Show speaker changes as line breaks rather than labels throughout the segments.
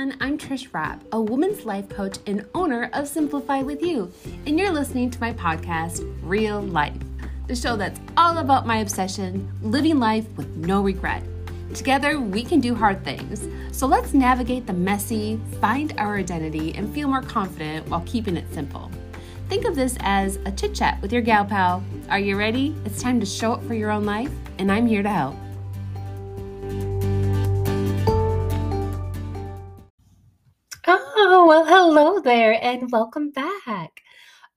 everyone. I'm Trish Rapp, a woman's life coach and owner of Simplify with You, and you're listening to my podcast, Real Life, the show that's all about my obsession, living life with no regret. Together, we can do hard things. So let's navigate the messy, find our identity, and feel more confident while keeping it simple. Think of this as a chit chat with your gal pal. Are you ready? It's time to show up for your own life, and I'm here to help. Oh, well, hello there and welcome back.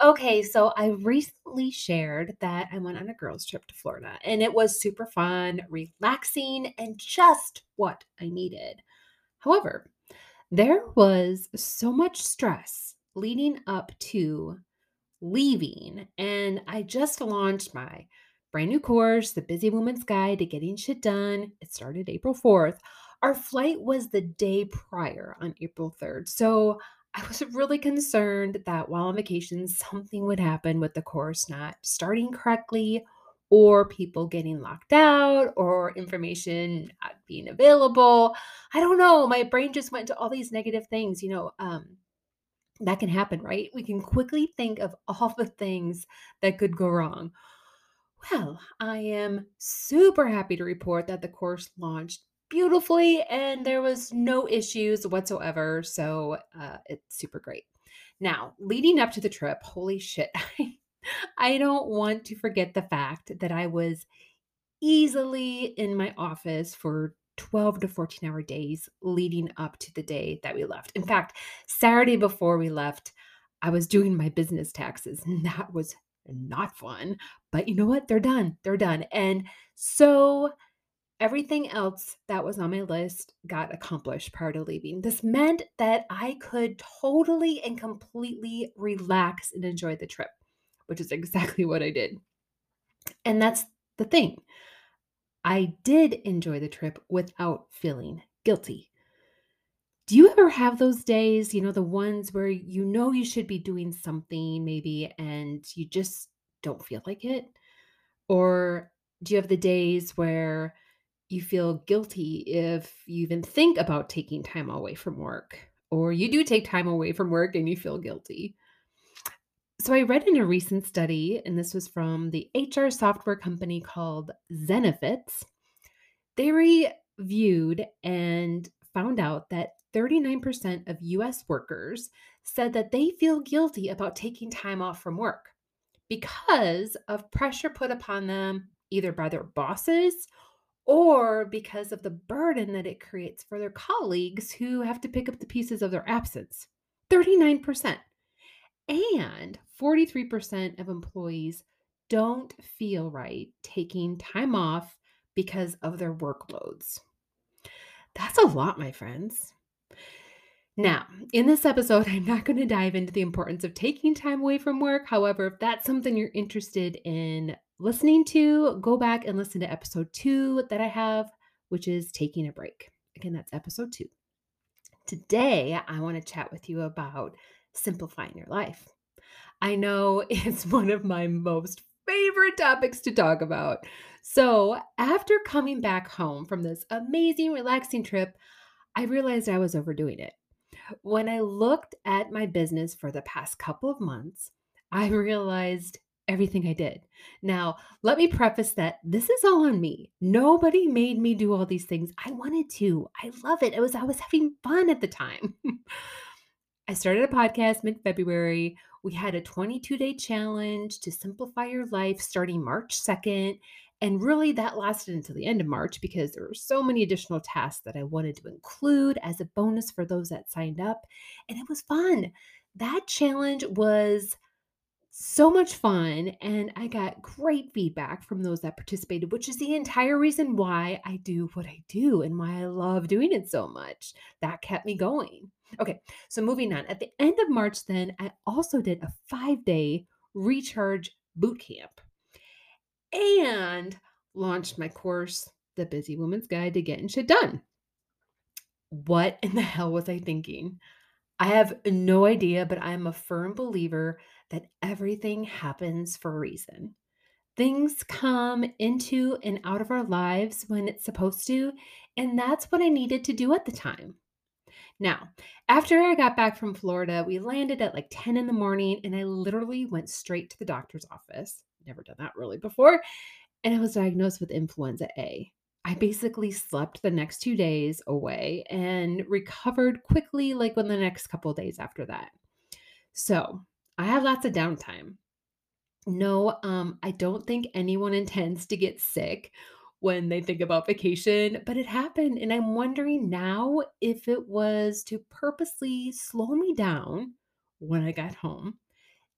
Okay, so I recently shared that I went on a girls' trip to Florida and it was super fun, relaxing, and just what I needed. However, there was so much stress leading up to leaving, and I just launched my brand new course, The Busy Woman's Guide to Getting Shit Done. It started April 4th our flight was the day prior on April 3rd. So I was really concerned that while on vacation, something would happen with the course not starting correctly, or people getting locked out, or information not being available. I don't know. My brain just went to all these negative things, you know. Um, that can happen, right? We can quickly think of all the things that could go wrong. Well, I am super happy to report that the course launched beautifully and there was no issues whatsoever. So uh, it's super great. Now, leading up to the trip, holy shit, I, I don't want to forget the fact that I was easily in my office for 12 to 14 hour days leading up to the day that we left. In fact, Saturday before we left, I was doing my business taxes, and that was not fun. But you know what? They're done. They're done. And so Everything else that was on my list got accomplished prior to leaving. This meant that I could totally and completely relax and enjoy the trip, which is exactly what I did. And that's the thing. I did enjoy the trip without feeling guilty. Do you ever have those days, you know, the ones where you know you should be doing something maybe and you just don't feel like it? Or do you have the days where you feel guilty if you even think about taking time away from work, or you do take time away from work and you feel guilty. So, I read in a recent study, and this was from the HR software company called Zenefits. They reviewed and found out that 39% of US workers said that they feel guilty about taking time off from work because of pressure put upon them either by their bosses or because of the burden that it creates for their colleagues who have to pick up the pieces of their absence. 39%. And 43% of employees don't feel right taking time off because of their workloads. That's a lot, my friends. Now, in this episode, I'm not going to dive into the importance of taking time away from work. However, if that's something you're interested in listening to, go back and listen to episode two that I have, which is taking a break. Again, that's episode two. Today, I want to chat with you about simplifying your life. I know it's one of my most favorite topics to talk about. So, after coming back home from this amazing, relaxing trip, I realized I was overdoing it. When I looked at my business for the past couple of months, I realized everything I did. Now, let me preface that this is all on me. Nobody made me do all these things. I wanted to. I love it. It was I was having fun at the time. I started a podcast mid-February. We had a 22-day challenge to simplify your life starting March 2nd. And really, that lasted until the end of March because there were so many additional tasks that I wanted to include as a bonus for those that signed up. And it was fun. That challenge was so much fun and I got great feedback from those that participated, which is the entire reason why I do what I do and why I love doing it so much. That kept me going. Okay, so moving on. At the end of March, then, I also did a five day recharge boot camp and launched my course, The Busy Woman's Guide to Getting Shit Done. What in the hell was I thinking? I have no idea, but I'm a firm believer that everything happens for a reason. Things come into and out of our lives when it's supposed to, and that's what I needed to do at the time. Now, after I got back from Florida, we landed at like 10 in the morning and I literally went straight to the doctor's office. Never done that really before. And I was diagnosed with influenza A. I basically slept the next two days away and recovered quickly, like when the next couple days after that. So I had lots of downtime. No, um, I don't think anyone intends to get sick when they think about vacation, but it happened. And I'm wondering now if it was to purposely slow me down when I got home,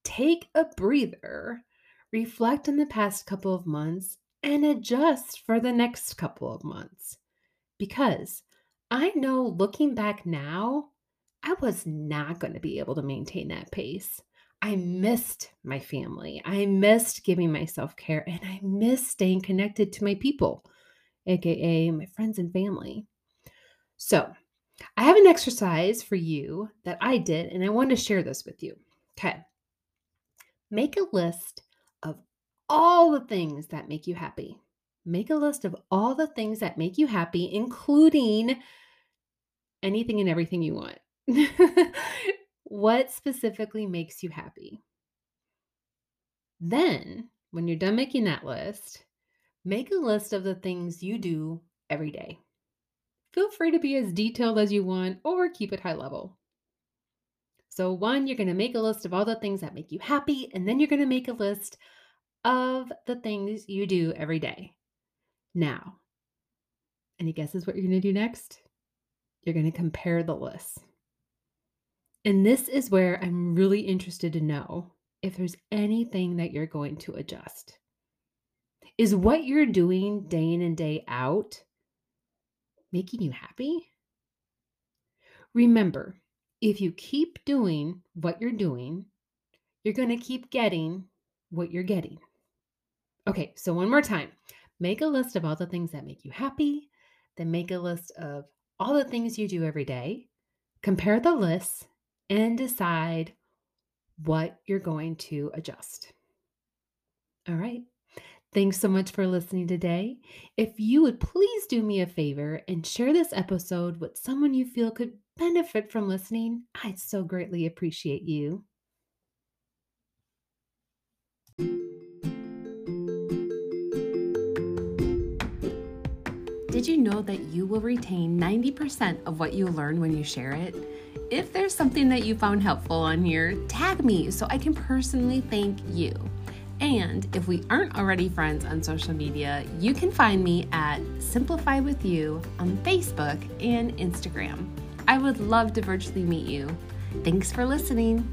take a breather, reflect on the past couple of months, and adjust for the next couple of months. Because I know looking back now, I was not going to be able to maintain that pace. I missed my family. I missed giving myself care and I missed staying connected to my people, AKA my friends and family. So, I have an exercise for you that I did and I want to share this with you. Okay. Make a list all the things that make you happy. Make a list of all the things that make you happy, including anything and everything you want. what specifically makes you happy? Then, when you're done making that list, make a list of the things you do every day. Feel free to be as detailed as you want or keep it high level. So, one, you're going to make a list of all the things that make you happy, and then you're going to make a list of the things you do every day. Now, any guesses what you're going to do next? You're going to compare the lists. And this is where I'm really interested to know if there's anything that you're going to adjust. Is what you're doing day in and day out making you happy? Remember, if you keep doing what you're doing, you're going to keep getting what you're getting. Okay, so one more time make a list of all the things that make you happy, then make a list of all the things you do every day, compare the lists, and decide what you're going to adjust. All right. Thanks so much for listening today. If you would please do me a favor and share this episode with someone you feel could benefit from listening, I'd so greatly appreciate you. Did you know that you will retain 90% of what you learn when you share it? If there's something that you found helpful on here, tag me so I can personally thank you. And if we aren't already friends on social media, you can find me at Simplify with You on Facebook and Instagram. I would love to virtually meet you. Thanks for listening.